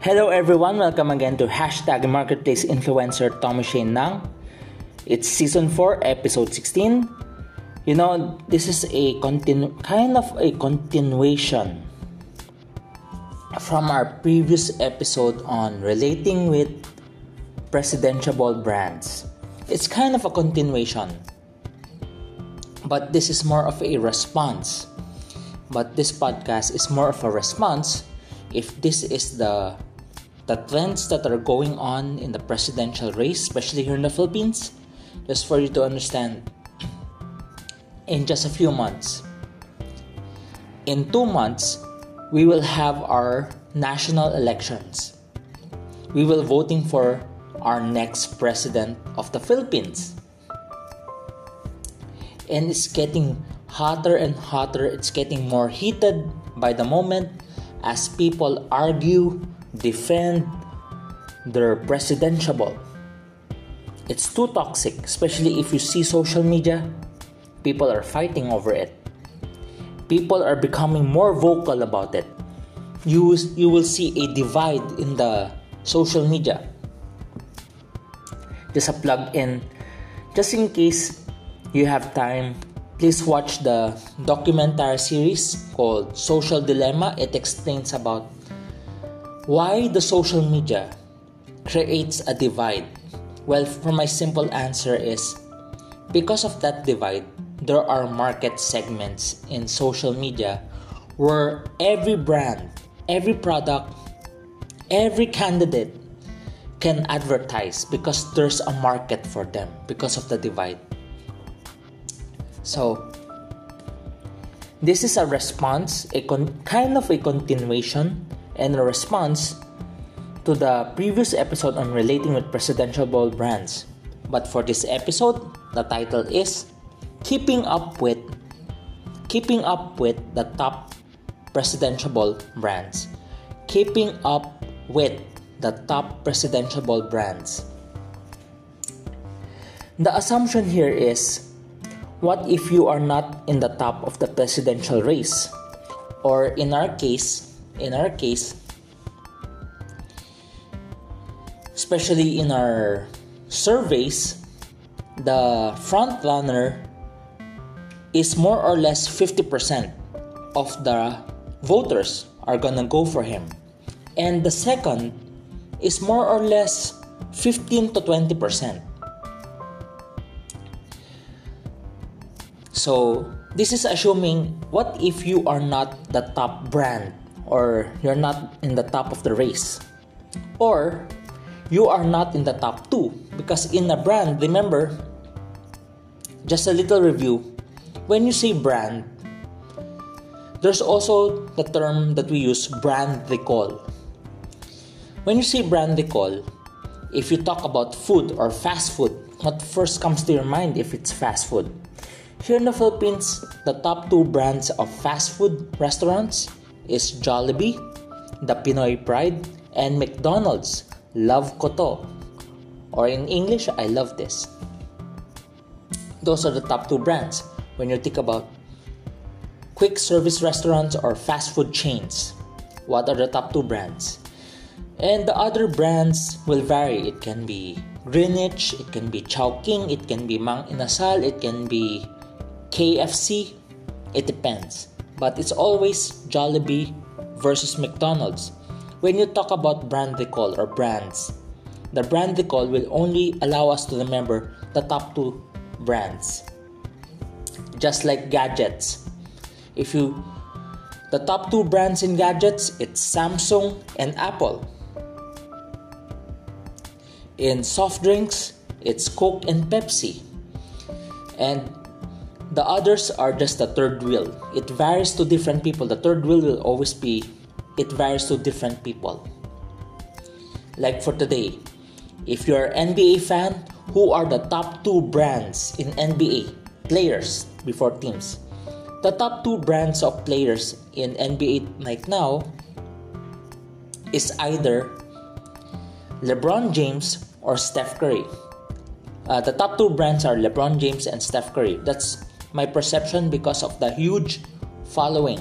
Hello everyone, welcome again to Hashtag Marketplace Influencer Tommy Shane Nang. It's season 4, episode 16. You know, this is a continu- kind of a continuation from our previous episode on relating with presidential brands. It's kind of a continuation, but this is more of a response. But this podcast is more of a response if this is the the trends that are going on in the presidential race, especially here in the Philippines, just for you to understand. In just a few months, in two months, we will have our national elections. We will voting for our next president of the Philippines. And it's getting hotter and hotter. It's getting more heated by the moment as people argue, defend their presidential. It's too toxic, especially if you see social media. People are fighting over it. People are becoming more vocal about it. You, you will see a divide in the social media. Just a plug in, just in case you have time, please watch the documentary series called Social Dilemma. It explains about why the social media creates a divide. Well, for my simple answer is because of that divide, there are market segments in social media where every brand, every product, every candidate can advertise because there's a market for them because of the divide. So, this is a response, a con- kind of a continuation and a response to the previous episode on relating with presidentiable brands. But for this episode, the title is Keeping Up with Keeping Up with the Top Presidentiable Brands. Keeping up with the top presidentiable brands. The assumption here is what if you are not in the top of the presidential race? Or in our case, in our case, especially in our surveys, the front runner is more or less 50% of the voters are gonna go for him. And the second is more or less 15 to 20%. So, this is assuming what if you are not the top brand or you're not in the top of the race. Or you are not in the top 2 because in a brand remember just a little review. When you say brand there's also the term that we use brand recall. When you say brand recall, if you talk about food or fast food, what first comes to your mind if it's fast food? Here in the Philippines, the top two brands of fast food restaurants is Jollibee, the Pinoy Pride, and McDonald's. Love ko to. Or in English, I love this. Those are the top two brands when you think about quick service restaurants or fast food chains. What are the top two brands? And the other brands will vary. It can be Greenwich, it can be Chowking, it can be Mang Inasal, it can be KFC. It depends. But it's always Jollibee versus McDonald's. When you talk about brand recall or brands, the brand recall will only allow us to remember the top two brands. Just like gadgets. If you the top two brands in gadgets, it's Samsung and Apple. In soft drinks, it's Coke and Pepsi. And the others are just the third wheel. It varies to different people. The third wheel will always be, it varies to different people. Like for today, if you're an NBA fan, who are the top two brands in NBA players before teams? The top two brands of players in NBA right now is either LeBron James or Steph Curry. Uh, the top two brands are LeBron James and Steph Curry. That's my perception because of the huge following,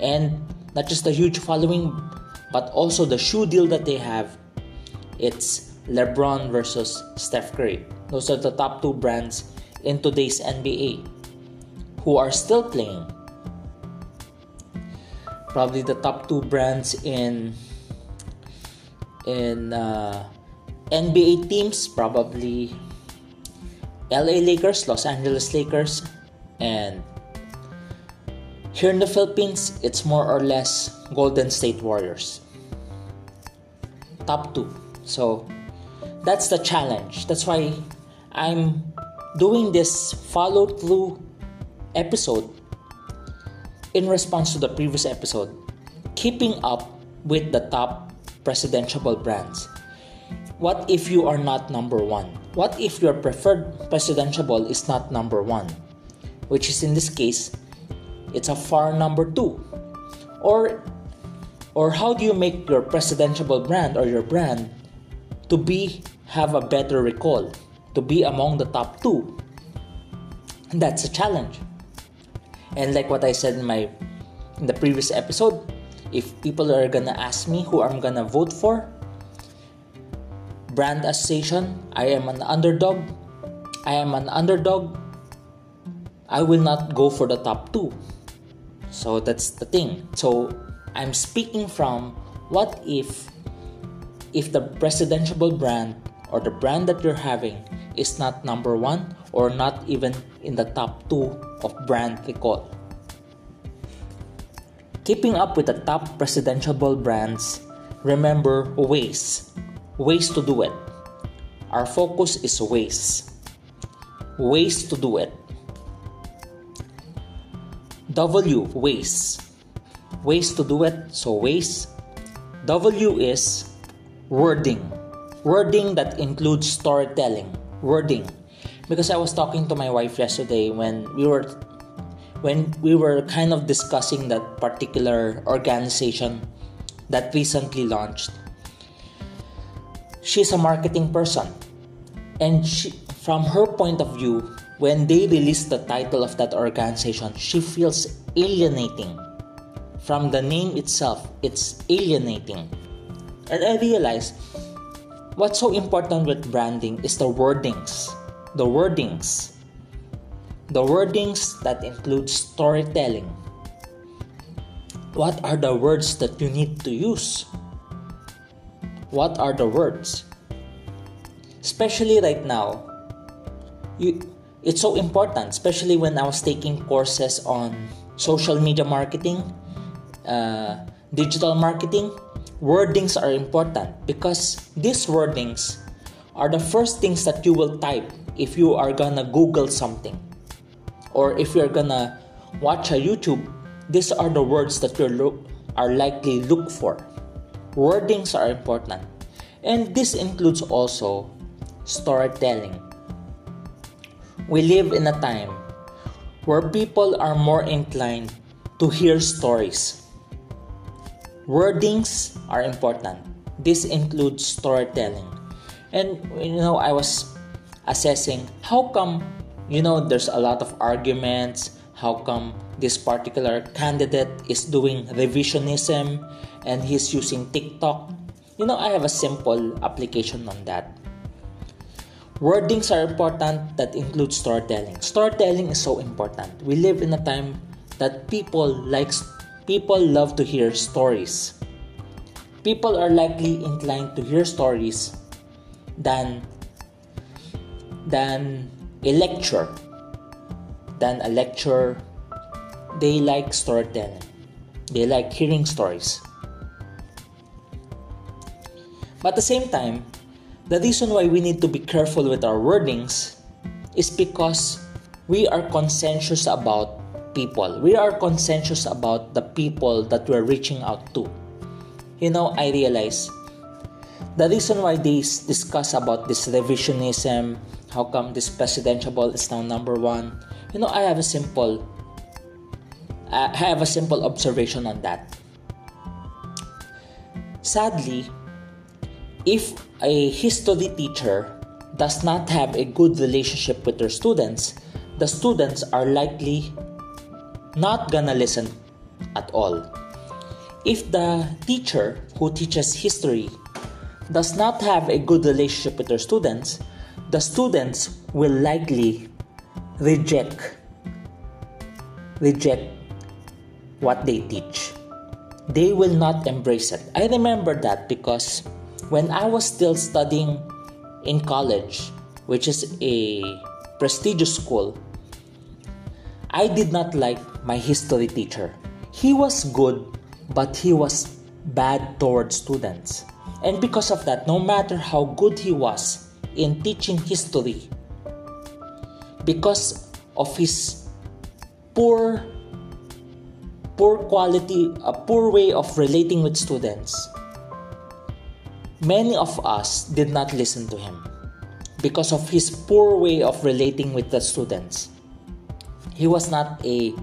and not just the huge following, but also the shoe deal that they have. It's LeBron versus Steph Curry. Those are the top two brands in today's NBA who are still playing. Probably the top two brands in in uh, NBA teams, probably LA Lakers, Los Angeles Lakers, and here in the Philippines, it's more or less Golden State Warriors. Top two. So that's the challenge. That's why I'm doing this follow through episode in response to the previous episode. Keeping up with the top presidential brands. What if you are not number one? What if your preferred presidential is not number one? Which is in this case it's a far number two. Or or how do you make your presidential brand or your brand to be have a better recall, to be among the top two? And that's a challenge. And like what I said in my in the previous episode, if people are gonna ask me who I'm gonna vote for, brand association, I am an underdog. I am an underdog. I will not go for the top two so that's the thing. So I'm speaking from what if if the presidential brand or the brand that you're having is not number one or not even in the top two of brand recall. Keeping up with the top presidential brands, remember ways. Ways to do it. Our focus is ways. Ways to do it. W ways. Ways to do it. So ways. W is wording. Wording that includes storytelling. Wording. Because I was talking to my wife yesterday when we were when we were kind of discussing that particular organization that recently launched. She's a marketing person. And she, from her point of view, when they release the title of that organization, she feels alienating. From the name itself, it's alienating. And I realized what's so important with branding is the wordings. The wordings. The wordings that include storytelling. What are the words that you need to use? What are the words? Especially right now, you it's so important, especially when I was taking courses on social media marketing, uh, digital marketing. Wordings are important because these wordings are the first things that you will type if you are gonna Google something or if you're gonna watch a YouTube. These are the words that you look are likely look for. Wordings are important, and this includes also storytelling we live in a time where people are more inclined to hear stories. Wordings are important. This includes storytelling. And you know, I was assessing how come, you know, there's a lot of arguments, how come this particular candidate is doing revisionism and he's using TikTok. You know, I have a simple application on that Wordings are important that include storytelling. Storytelling is so important. We live in a time that people likes people love to hear stories. People are likely inclined to hear stories than than a lecture. Than a lecture. They like storytelling. They like hearing stories. But at the same time, the reason why we need to be careful with our wordings is because we are conscientious about people. We are conscientious about the people that we're reaching out to. You know, I realize the reason why they discuss about this revisionism, how come this presidentiable is now number one, you know, I have a simple I have a simple observation on that. Sadly, if a history teacher does not have a good relationship with their students, the students are likely not gonna listen at all. if the teacher who teaches history does not have a good relationship with their students, the students will likely reject reject what they teach. They will not embrace it. I remember that because when I was still studying in college, which is a prestigious school, I did not like my history teacher. He was good, but he was bad towards students. And because of that, no matter how good he was in teaching history, because of his poor poor quality a poor way of relating with students many of us did not listen to him because of his poor way of relating with the students. He was not a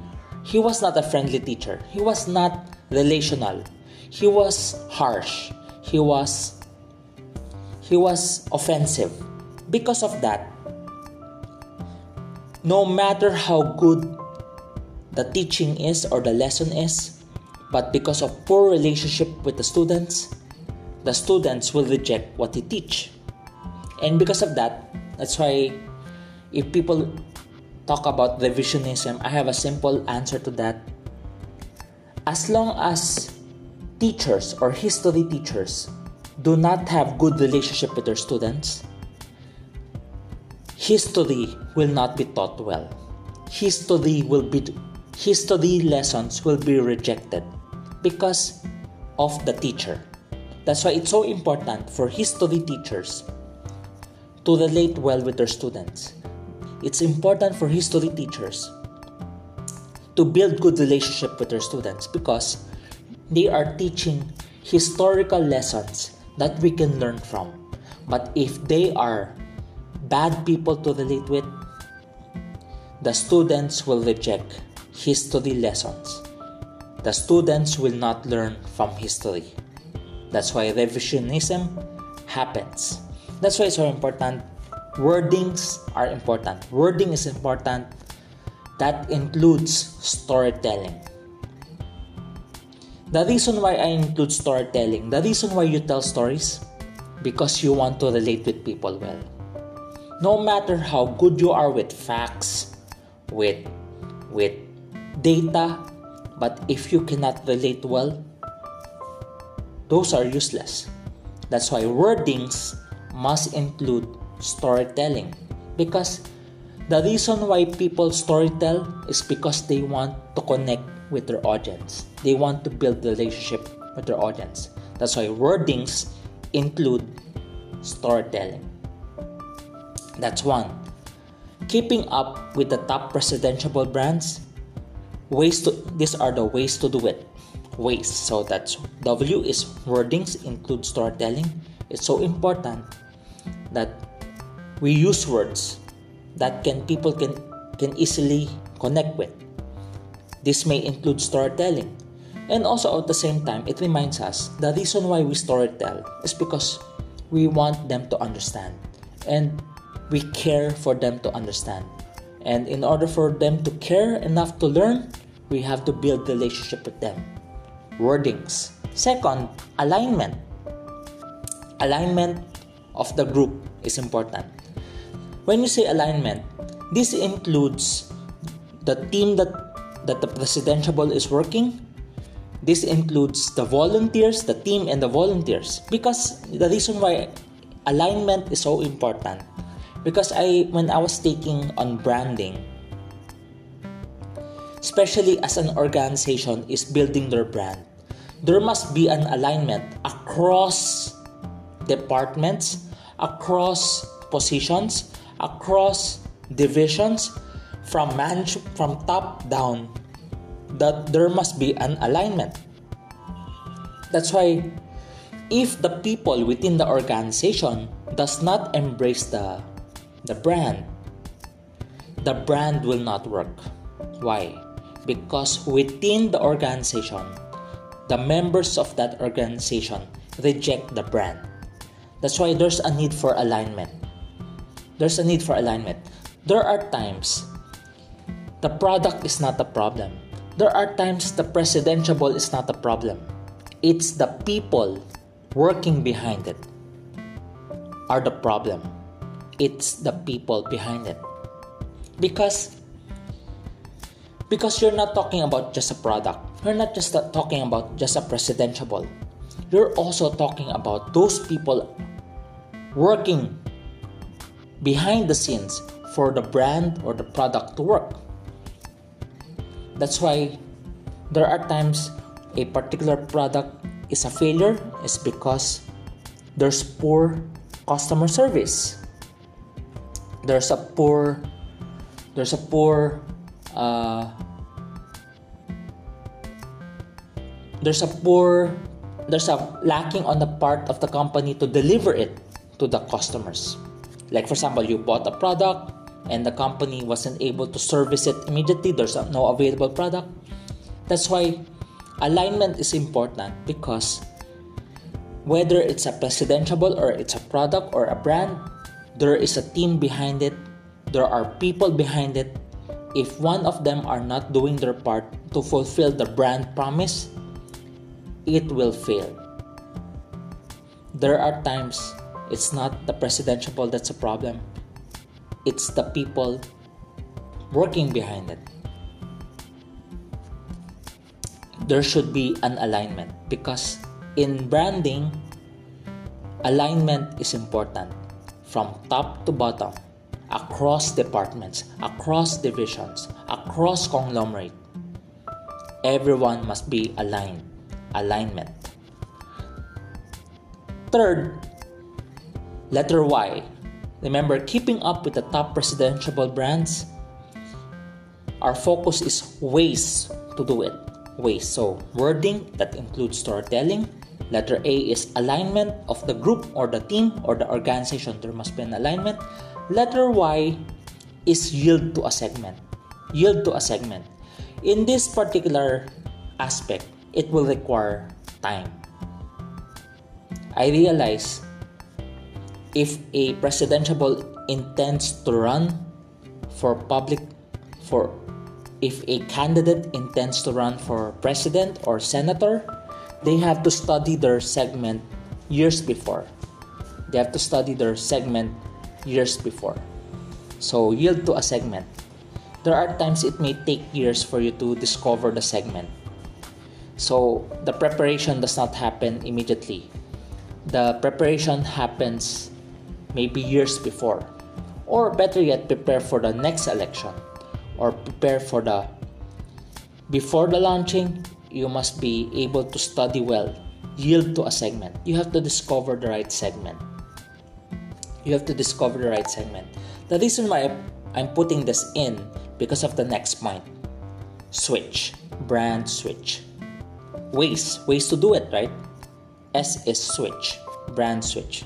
he was not a friendly teacher. He was not relational. He was harsh. He was he was offensive. Because of that no matter how good the teaching is or the lesson is, but because of poor relationship with the students, the students will reject what they teach. And because of that, that's why if people talk about revisionism, I have a simple answer to that. As long as teachers or history teachers do not have good relationship with their students, history will not be taught well. History will be history lessons will be rejected because of the teacher. That's why it's so important for history teachers to relate well with their students. It's important for history teachers to build good relationship with their students because they are teaching historical lessons that we can learn from. But if they are bad people to relate with, the students will reject history lessons. The students will not learn from history. That's why revisionism happens. That's why it's so important. Wordings are important. Wording is important. That includes storytelling. The reason why I include storytelling, the reason why you tell stories, because you want to relate with people well. No matter how good you are with facts, with with data, but if you cannot relate well, those are useless. That's why wordings must include storytelling because the reason why people storytell is because they want to connect with their audience. They want to build relationship with their audience. That's why wordings include storytelling. That's one. Keeping up with the top presidential brands ways to these are the ways to do it ways. So that's w is wordings include storytelling. It's so important that we use words that can people can can easily connect with. This may include storytelling. And also at the same time it reminds us the reason why we storytell is because we want them to understand. And we care for them to understand. And in order for them to care enough to learn, we have to build relationship with them. Wordings. Second, alignment. Alignment of the group is important. When you say alignment, this includes the team that that the presidential is working. This includes the volunteers, the team and the volunteers. Because the reason why alignment is so important because I when I was taking on branding especially as an organization is building their brand there must be an alignment across departments across positions across divisions from manage from top down that there must be an alignment that's why if the people within the organization does not embrace the the brand, the brand will not work. Why? Because within the organization, the members of that organization reject the brand. That's why there's a need for alignment. There's a need for alignment. There are times the product is not a problem. There are times the presidentiable is not a problem. It's the people working behind it are the problem. It's the people behind it. Because because you're not talking about just a product. You're not just talking about just a presidential. ball. You're also talking about those people working behind the scenes for the brand or the product to work. That's why there are times a particular product is a failure is because there's poor customer service. There's a poor there's a poor uh, there's a poor there's a lacking on the part of the company to deliver it to the customers. Like for example, you bought a product and the company wasn't able to service it immediately. There's no available product. That's why alignment is important because whether it's a presidential or it's a product or a brand, there is a team behind it. There are people behind it. If one of them are not doing their part to fulfill the brand promise, it will fail. There are times it's not the presidentiable that's a problem, it's the people working behind it. There should be an alignment because in branding, alignment is important from top to bottom, across departments, across divisions, across conglomerate. Everyone must be aligned. Alignment. Third, letter Y. Remember, keeping up with the top presidential brands. Our focus is ways to do it. Ways. So, wording that includes storytelling. Letter A is alignment of the group or the team or the organization. There must be an alignment. Letter Y is yield to a segment. Yield to a segment. In this particular aspect, it will require time. I realize if a presidential intends to run for public for if a candidate intends to run for president or senator they have to study their segment years before. They have to study their segment years before. So yield to a segment. There are times it may take years for you to discover the segment. So the preparation does not happen immediately. The preparation happens maybe years before. Or better yet, prepare for the next election. Or prepare for the before the launching, you must be able to study well, yield to a segment. You have to discover the right segment. You have to discover the right segment. The reason why I'm putting this in because of the next point. Switch, brand switch. Ways. Ways to do it right? S is switch. Brand switch.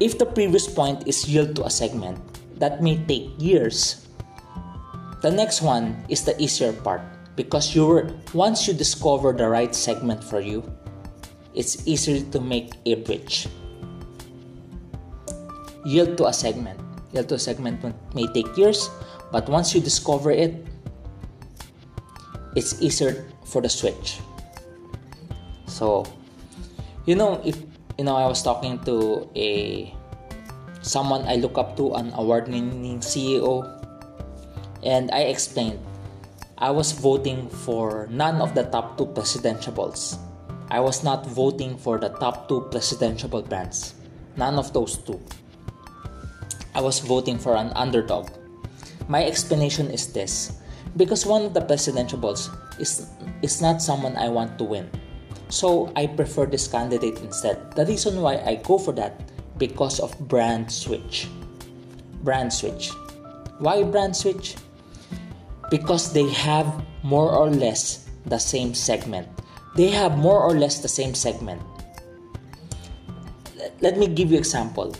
If the previous point is yield to a segment that may take years the next one is the easier part because you once you discover the right segment for you it's easier to make a bridge. Yield to a segment. Yield to a segment may take years but once you discover it it's easier for the switch. So you know if you know i was talking to a someone i look up to an award-winning ceo and i explained i was voting for none of the top two presidentiables i was not voting for the top two presidential brands none of those two i was voting for an underdog my explanation is this because one of the presidentiables is is not someone I want to win. So I prefer this candidate instead. The reason why I go for that because of brand switch. Brand switch. Why brand switch? Because they have more or less the same segment. They have more or less the same segment. Let me give you example.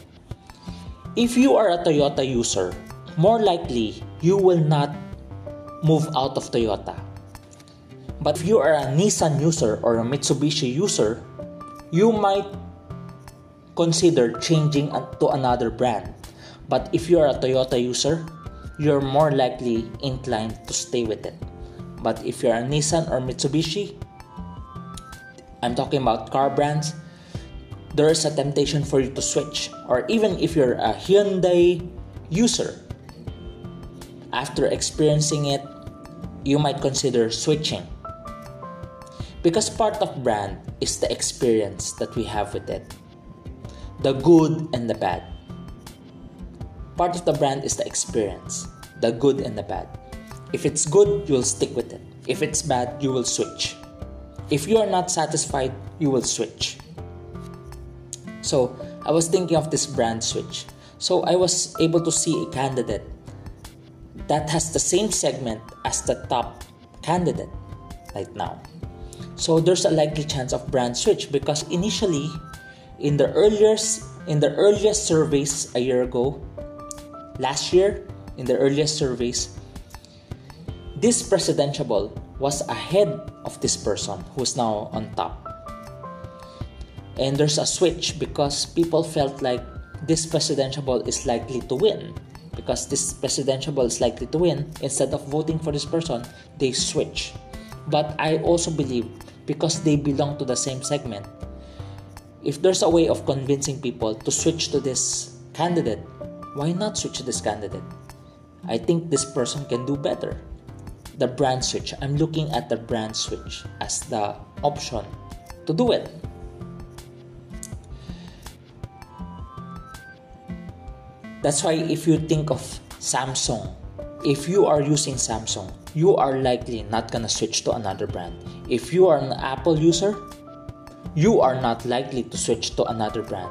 If you are a Toyota user, more likely you will not move out of Toyota. But if you are a Nissan user or a Mitsubishi user, you might consider changing to another brand. But if you are a Toyota user, you're more likely inclined to stay with it. But if you're a Nissan or Mitsubishi, I'm talking about car brands, there is a temptation for you to switch. Or even if you're a Hyundai user, after experiencing it, you might consider switching. Because part of brand is the experience that we have with it the good and the bad. Part of the brand is the experience, the good and the bad. If it's good, you'll stick with it. If it's bad, you will switch. If you are not satisfied, you will switch. So, I was thinking of this brand switch. So, I was able to see a candidate that has the same segment as the top candidate right now. So, there's a likely chance of brand switch because initially, in the earliest in the earliest surveys a year ago, last year, in the earliest surveys, this presidential was ahead of this person who's now on top. And there's a switch because people felt like this presidential is likely to win. Because this presidential is likely to win, instead of voting for this person, they switch. But I also believe because they belong to the same segment, if there's a way of convincing people to switch to this candidate, why not switch this candidate? I think this person can do better. The brand switch. I'm looking at the brand switch as the option to do it. That's why if you think of Samsung, if you are using Samsung, you are likely not gonna switch to another brand. If you are an Apple user, you are not likely to switch to another brand.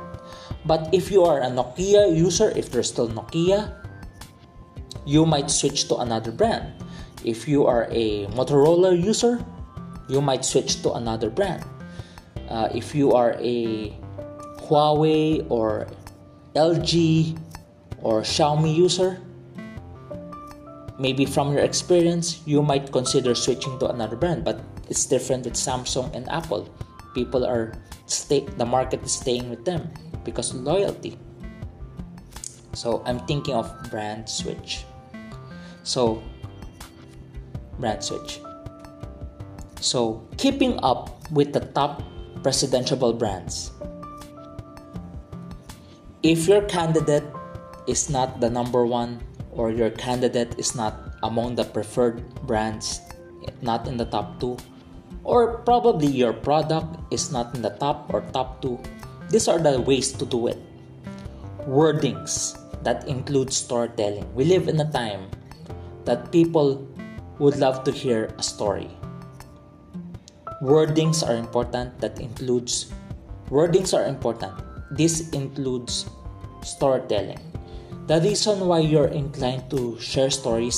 But if you are a Nokia user, if there's still Nokia, you might switch to another brand. If you are a Motorola user, you might switch to another brand. Uh, if you are a Huawei or LG or Xiaomi user, maybe from your experience, you might consider switching to another brand, but it's different with Samsung and Apple people are stay the market is staying with them because loyalty. So i'm thinking of brand switch. So brand switch. So keeping up with the top presidential brands. If your candidate is not the number one or your candidate is not among the preferred brands not in the top two or probably your product is not in the top or top two. These are the ways to do it. Wordings that include storytelling. We live in a time that people would love to hear a story. Wordings are important that includes wordings are important. This includes storytelling. The reason why you're inclined to share stories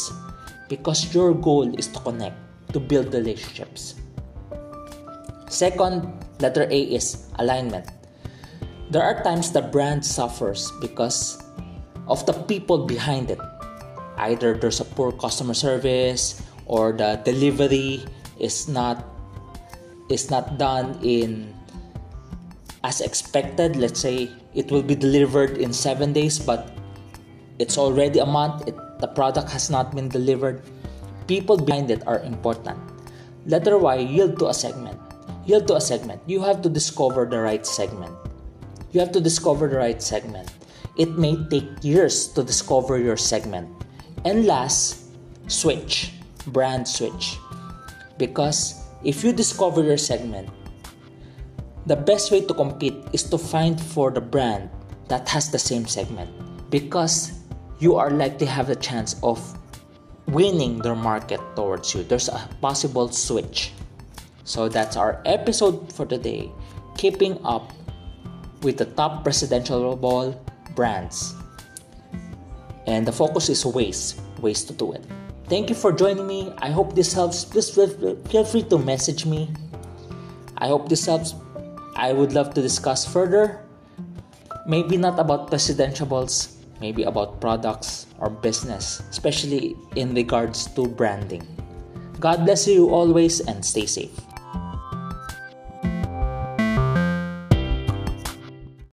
because your goal is to connect, to build relationships. Second, letter A is alignment. There are times the brand suffers because of the people behind it. Either there's a poor customer service or the delivery is not is not done in as expected. Let's say it will be delivered in 7 days but it's already a month, it, the product has not been delivered. People behind it are important. Letter Y yield to a segment yield to a segment. You have to discover the right segment. You have to discover the right segment. It may take years to discover your segment. And last, switch, brand switch. Because if you discover your segment, the best way to compete is to find for the brand that has the same segment because you are likely have the chance of winning their market towards you. There's a possible switch. So that's our episode for today. Keeping up with the top presidentiable brands. And the focus is ways, ways to do it. Thank you for joining me. I hope this helps. Please feel free to message me. I hope this helps. I would love to discuss further. Maybe not about presidentiables, maybe about products or business, especially in regards to branding. God bless you always and stay safe.